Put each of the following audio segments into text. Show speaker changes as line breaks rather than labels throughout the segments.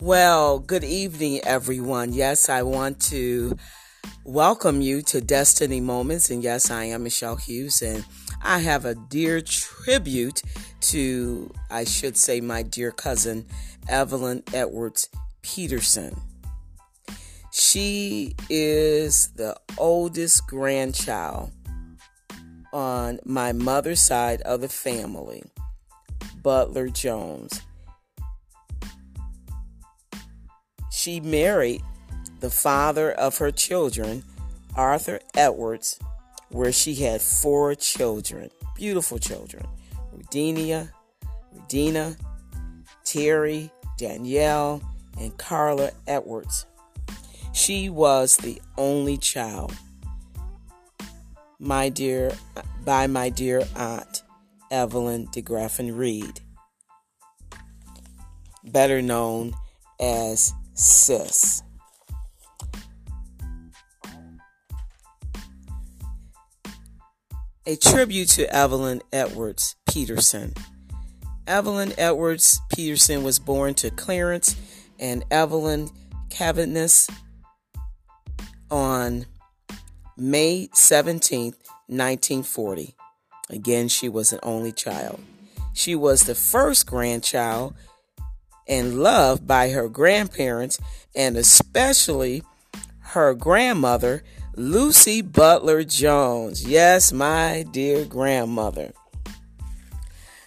Well, good evening, everyone. Yes, I want to welcome you to Destiny Moments. And yes, I am Michelle Hughes, and I have a dear tribute to, I should say, my dear cousin, Evaline Edwards Peterson. She is the oldest grandchild on my mother's side of the family, Butler Jones. She married the father of her children, Arthur Edwards, where she had four children, beautiful children Rudenia, Rudina, Terry, Danielle, and Carla Edwards. She was the only child. My dear, by my dear aunt, Evelyn DeGraffin Reed, better known as Sis. A tribute to Evaline Edwards Peterson. Evaline Edwards Peterson was born to Clarence and Evelyn Cavaness on May 17, 1940. Again, she was an only child. She was the first grandchild and loved by her grandparents and especially her grandmother, Lucy Butler Jones. Yes, my dear grandmother.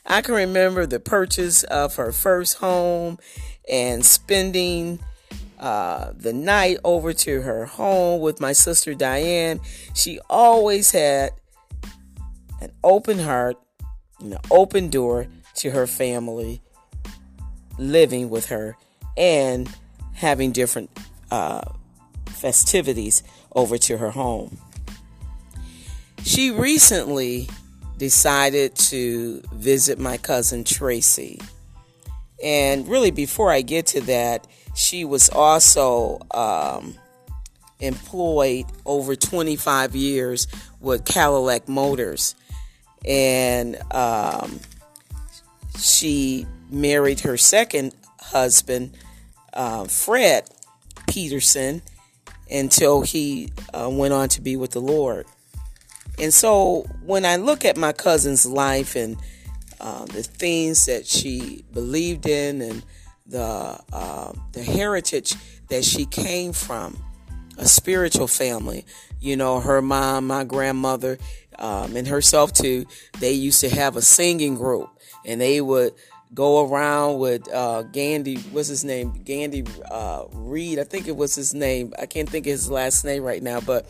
I can remember the purchase of her first home and spending uh, the night over to her home with my sister Diane. She always had an open heart and an open door to her family living with her and having different uh, festivities over to her home. She recently decided to visit my cousin Tracy. And really, before I get to that, she was also um, employed over 25 years with Cadillac Motors. And um, she married her second husband, uh, Fred Peterson, until he uh, went on to be with the Lord. And so when I look at my cousin's life and uh, the things that she believed in and the uh, the heritage that she came from, a spiritual family. You know, her mom, my grandmother, um, and herself too. They used to have a singing group, and they would go around with uh, Gandy. What's his name? Gandy uh, Reed. I think it was his name. I can't think of his last name right now. But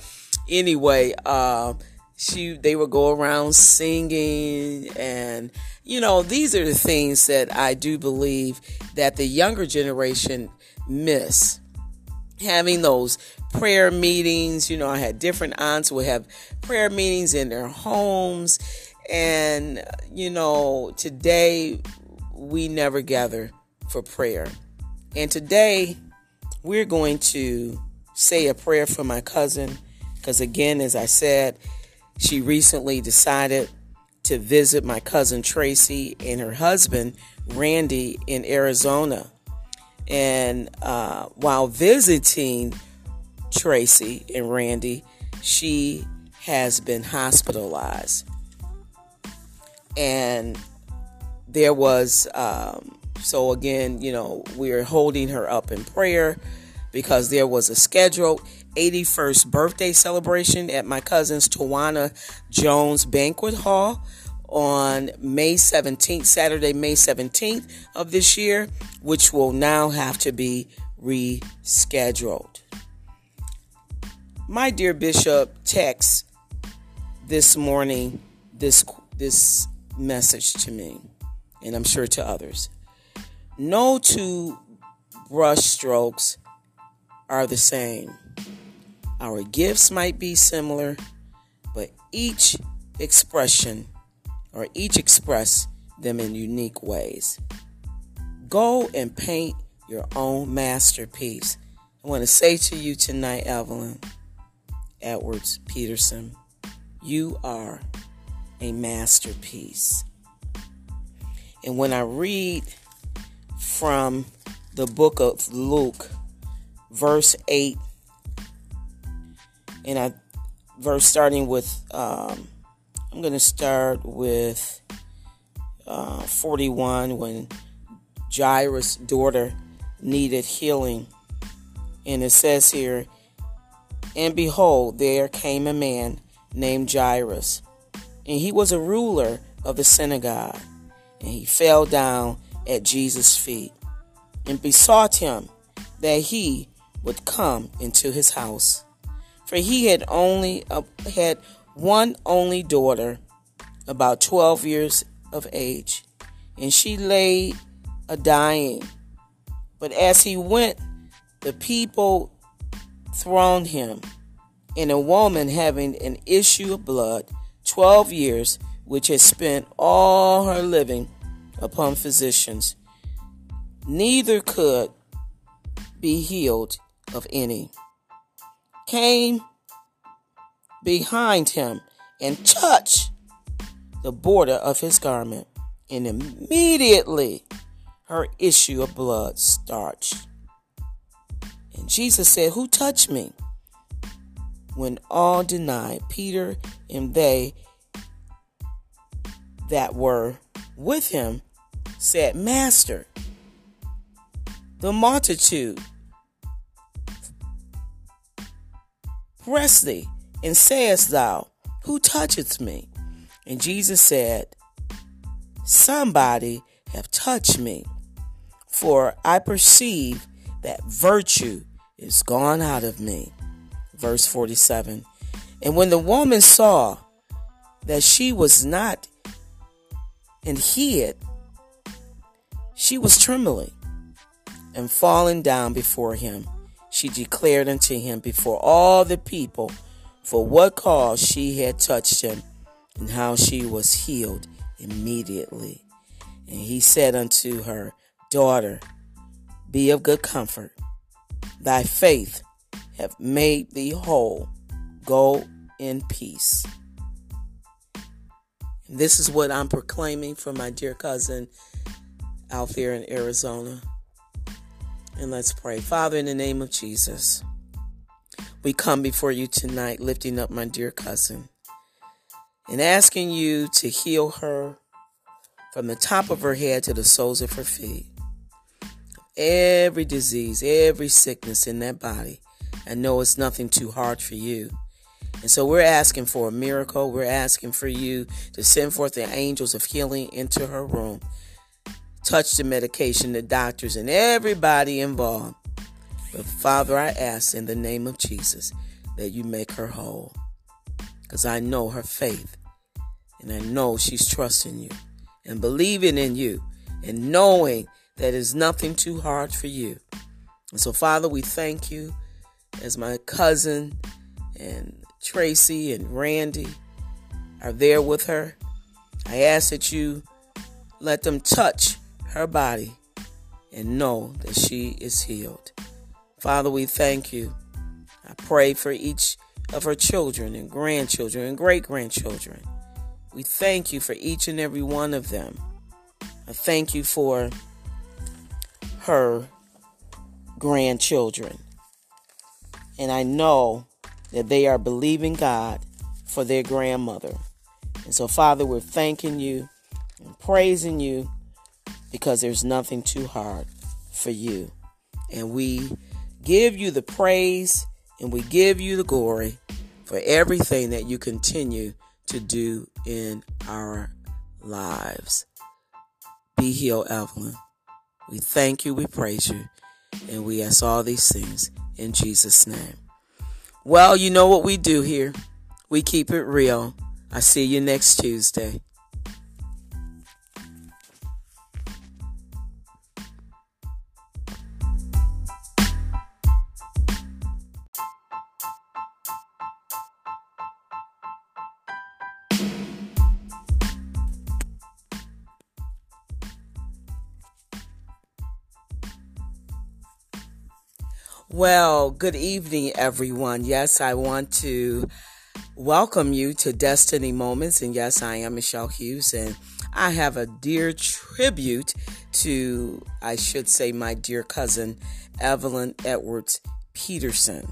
anyway, uh, she they would go around singing, and you know these are the things that I do believe that the younger generation miss. Having those prayer meetings, you know, I had different aunts would have prayer meetings in their homes. And, you know, today we never gather for prayer. And today we're going to say a prayer for my cousin because, again, as I said, she recently decided to visit my cousin Tracy and her husband Randy in Arizona. And uh, while visiting Tracy and Randy, she has been hospitalized. And there was, um, so again, you know, we're holding her up in prayer because there was a scheduled 81st birthday celebration at my cousin's Tawana Jones Banquet Hall on May 17th, Saturday, May 17th of this year, which will now have to be rescheduled. My dear Bishop texts this morning this this message to me and I'm sure to others. No two brush strokes are the same. Our gifts might be similar, but each expression or each express them in unique ways. Go and paint your own masterpiece. I want to say to you tonight, Evaline Edwards Peterson, you are a masterpiece. And when I read from the book of Luke, verse 8, and I verse starting with um, I'm going to start with uh, 41 when Jairus' daughter needed healing. And it says here, And behold, there came a man named Jairus, and he was a ruler of the synagogue. And he fell down at Jesus' feet and besought him that he would come into his house. For he had only uh, had one only daughter, about 12 years of age, and she lay a dying. But as he went, the people thronged him, and a woman having an issue of blood, 12 years, which had spent all her living upon physicians, neither could be healed of any, came behind him and touched the border of his garment, and immediately her issue of blood starched. And Jesus said, Who touched me? When all denied, Peter and they that were with him said, Master, the multitude press thee, and sayest thou, Who toucheth me? And Jesus said, Somebody have touched me, for I perceive that virtue is gone out of me. Verse 47. And when the woman saw that she was not and hid, she was trembling and falling down before him. She declared unto him before all the people for what cause she had touched him and how she was healed immediately. And he said unto her, Daughter, be of good comfort. Thy faith hath made thee whole. Go in peace. This is what I'm proclaiming for my dear cousin out there in Arizona. And let's pray. Father, in the name of Jesus, we come before you tonight lifting up my dear cousin and asking you to heal her from the top of her head to the soles of her feet. Every disease, every sickness in that body. I know it's nothing too hard for you. And so we're asking for a miracle. We're asking for you to send forth the angels of healing into her room. Touch the medication, the doctors, and everybody involved. But Father, I ask in the name of Jesus that you make her whole. Because I know her faith and I know she's trusting you and believing in you and knowing that is nothing too hard for you. And so, Father, we thank you as my cousin and Tracy and Randy are there with her. I ask that you let them touch her body and know that she is healed. Father, we thank you. I pray for each of her children and grandchildren and great grandchildren. We thank you for each and every one of them. I thank you for her grandchildren. And I know that they are believing God for their grandmother. And so, Father, we're thanking you and praising you because there's nothing too hard for you. And we give you the praise and we give you the glory for everything that you continue to do in our lives. Be healed, Evaline. We thank you, we praise you, and we ask all these things in Jesus' name. Well, you know what we do here. We keep it real. I see you next Tuesday. Well, good evening, everyone. Yes, I want to welcome you to Destiny Moments. And yes, I am Michelle Hughes, and I have a dear tribute to, I should say, my dear cousin, Evaline Edwards Peterson.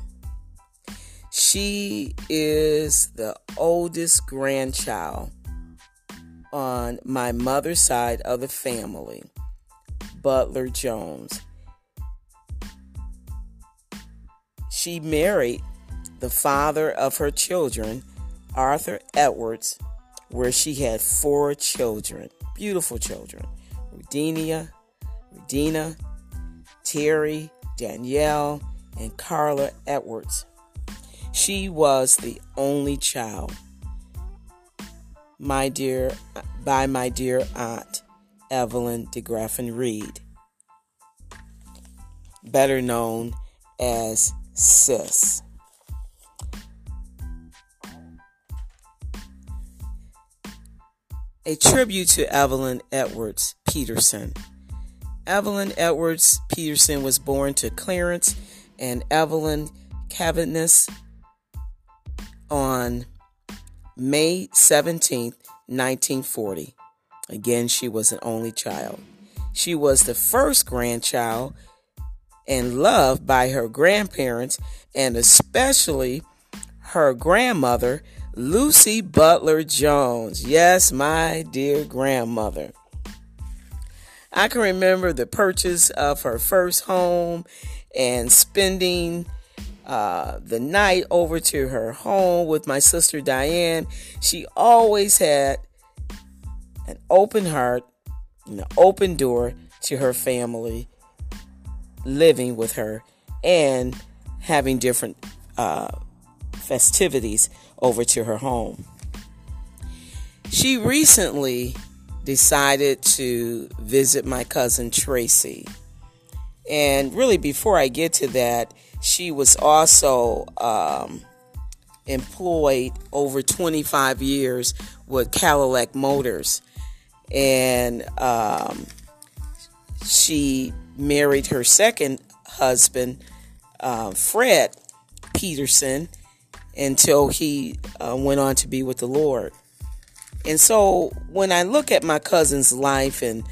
She is the oldest grandchild on my mother's side of the family, Butler Jones. She married the father of her children, Arthur Edwards, where she had four children, beautiful children Rudenia, Rudina, Terry, Danielle, and Carla Edwards. She was the only child. My dear, by my dear aunt, Evelyn DeGraffin Reed, better known as Sis. A tribute to Evaline Edwards Peterson. Evaline Edwards Peterson was born to Clarence and Evelyn Cavaness on May 17, 1940. Again, she was an only child. She was the first grandchild and loved by her grandparents and especially her grandmother, Lucy Butler Jones. Yes, my dear grandmother. I can remember the purchase of her first home and spending uh, the night over to her home with my sister Diane. She always had an open heart and an open door to her family living with her and having different uh, festivities over to her home. She recently decided to visit my cousin Tracy. And really, before I get to that, she was also um, employed over 25 years with Cadillac Motors. And um, she married her second husband, uh, Fred Peterson, until he uh, went on to be with the Lord. And so when I look at my cousin's life and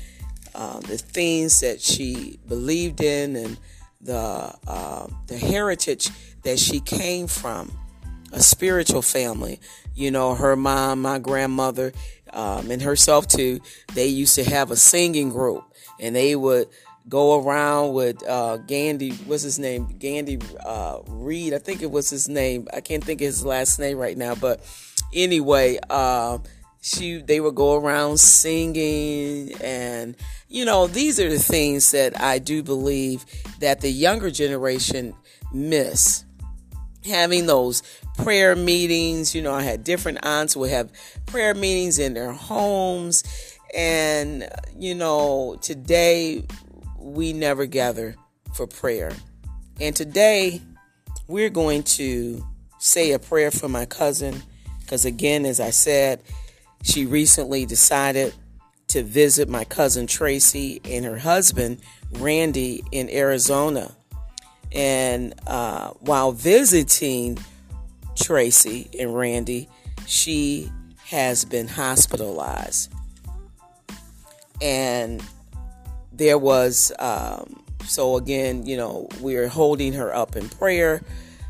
uh, the things that she believed in and the uh, the heritage that she came from, a spiritual family. You know, her mom, my grandmother, um, and herself too. They used to have a singing group, and they would go around with uh, Gandy. What's his name? Gandy uh, Reed. I think it was his name. I can't think of his last name right now. But anyway, uh, she they would go around singing, and you know these are the things that I do believe that the younger generation miss. Having those prayer meetings, you know, I had different aunts would have prayer meetings in their homes. And, you know, today we never gather for prayer. And today we're going to say a prayer for my cousin because, again, as I said, she recently decided to visit my cousin Tracy and her husband Randy in Arizona. And uh, while visiting Tracy and Randy, she has been hospitalized. And there was, um, so again, you know, we're holding her up in prayer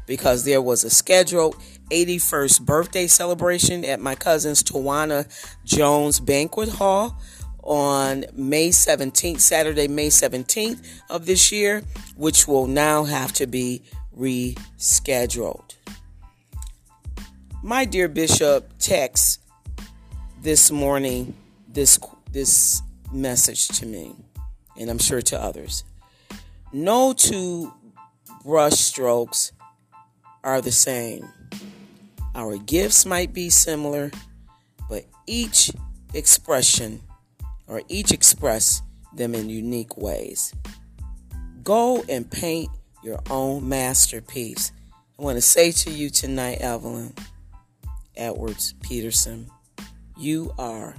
because there was a scheduled 81st birthday celebration at my cousin's Tawana Jones Banquet Hall on May 17th, Saturday, May 17th of this year, which will now have to be rescheduled. My dear Bishop texts this morning this this message to me and I'm sure to others. No two brush strokes are the same. Our gifts might be similar, but each expression or each express them in unique ways. Go and paint your own masterpiece. I want to say to you tonight, Evaline Edwards Peterson, you are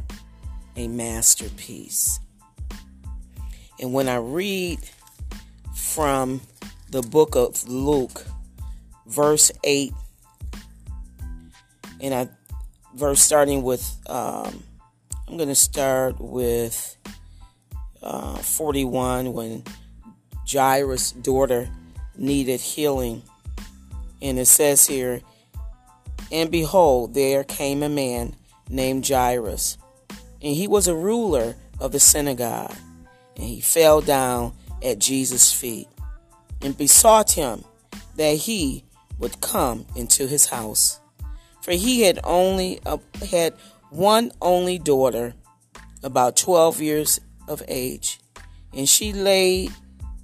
a masterpiece. And when I read from the book of Luke, verse 8, And I verse starting with um, I'm going to start with uh, 41 when Jairus' daughter needed healing. And it says here, And behold, there came a man named Jairus, and he was a ruler of the synagogue. And he fell down at Jesus' feet and besought him that he would come into his house. For he had only uh, had one only daughter, about 12 years of age, and she lay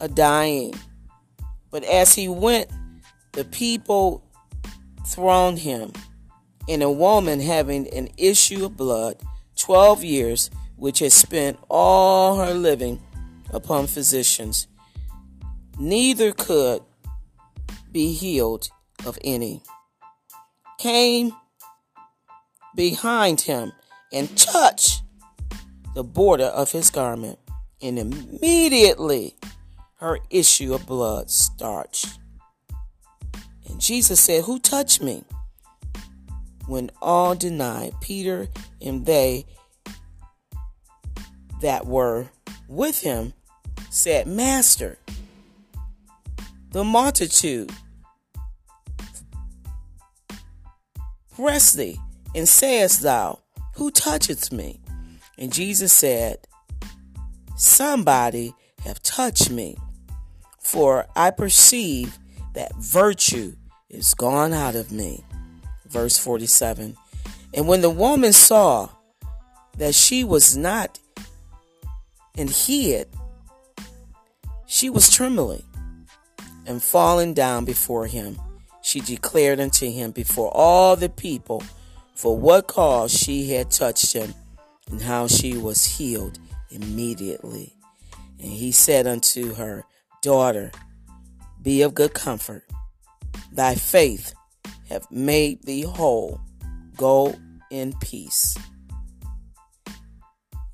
a dying. But as he went, the people thronged him, and a woman having an issue of blood, 12 years, which had spent all her living upon physicians, neither could be healed of any, came behind him and touched the border of his garment, and immediately her issue of blood starched. And Jesus said, Who touched me? When all denied, Peter and they that were with him said, Master, the multitude press thee, and sayest thou, Who toucheth me? And Jesus said, Somebody have touched me, for I perceive that virtue is gone out of me. Verse 47. And when the woman saw that she was not and hid, she was trembling and falling down before him. She declared unto him before all the people for what cause she had touched him and how she was healed immediately. And he said unto her, Daughter, be of good comfort. Thy faith hath made thee whole. Go in peace.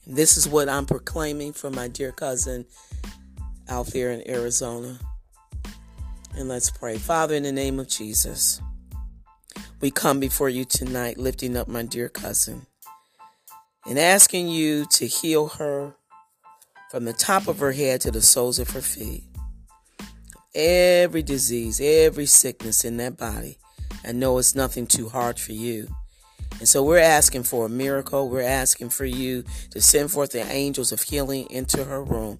This is what I'm proclaiming for my dear cousin out there in Arizona. And let's pray. Father, in the name of Jesus, we come before you tonight lifting up my dear cousin and asking you to heal her from the top of her head to the soles of her feet. Every disease, every sickness in that body. I know it's nothing too hard for you. And so we're asking for a miracle. We're asking for you to send forth the angels of healing into her room.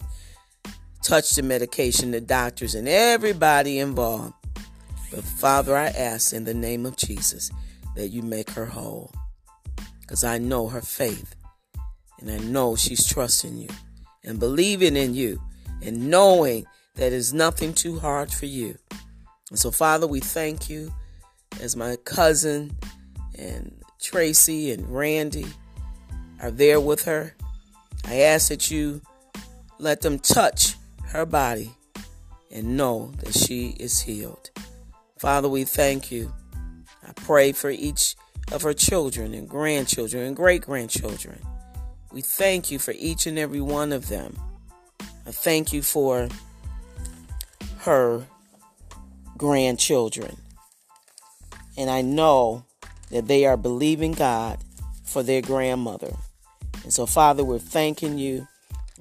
Touch the medication, the doctors, and everybody involved. But Father, I ask in the name of Jesus that you make her whole. Because I know her faith. And I know she's trusting you and believing in you and knowing that is nothing too hard for you. And so, Father, we thank you as my cousin and Tracy and Randy are there with her. I ask that you let them touch her body and know that she is healed. Father, we thank you. I pray for each of her children and grandchildren and great grandchildren. We thank you for each and every one of them. I thank you for her grandchildren. And I know that they are believing God for their grandmother. And so, Father, we're thanking you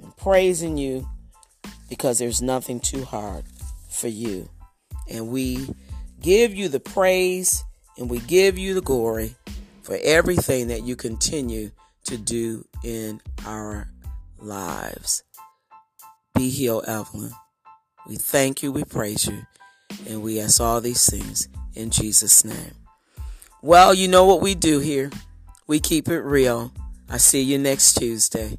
and praising you because there's nothing too hard for you. And we give you the praise and we give you the glory for everything that you continue to do in our lives. Be healed, Evaline. We thank you, we praise you, and we ask all these things in Jesus' name. Well, you know what we do here. We keep it real. I see you next Tuesday.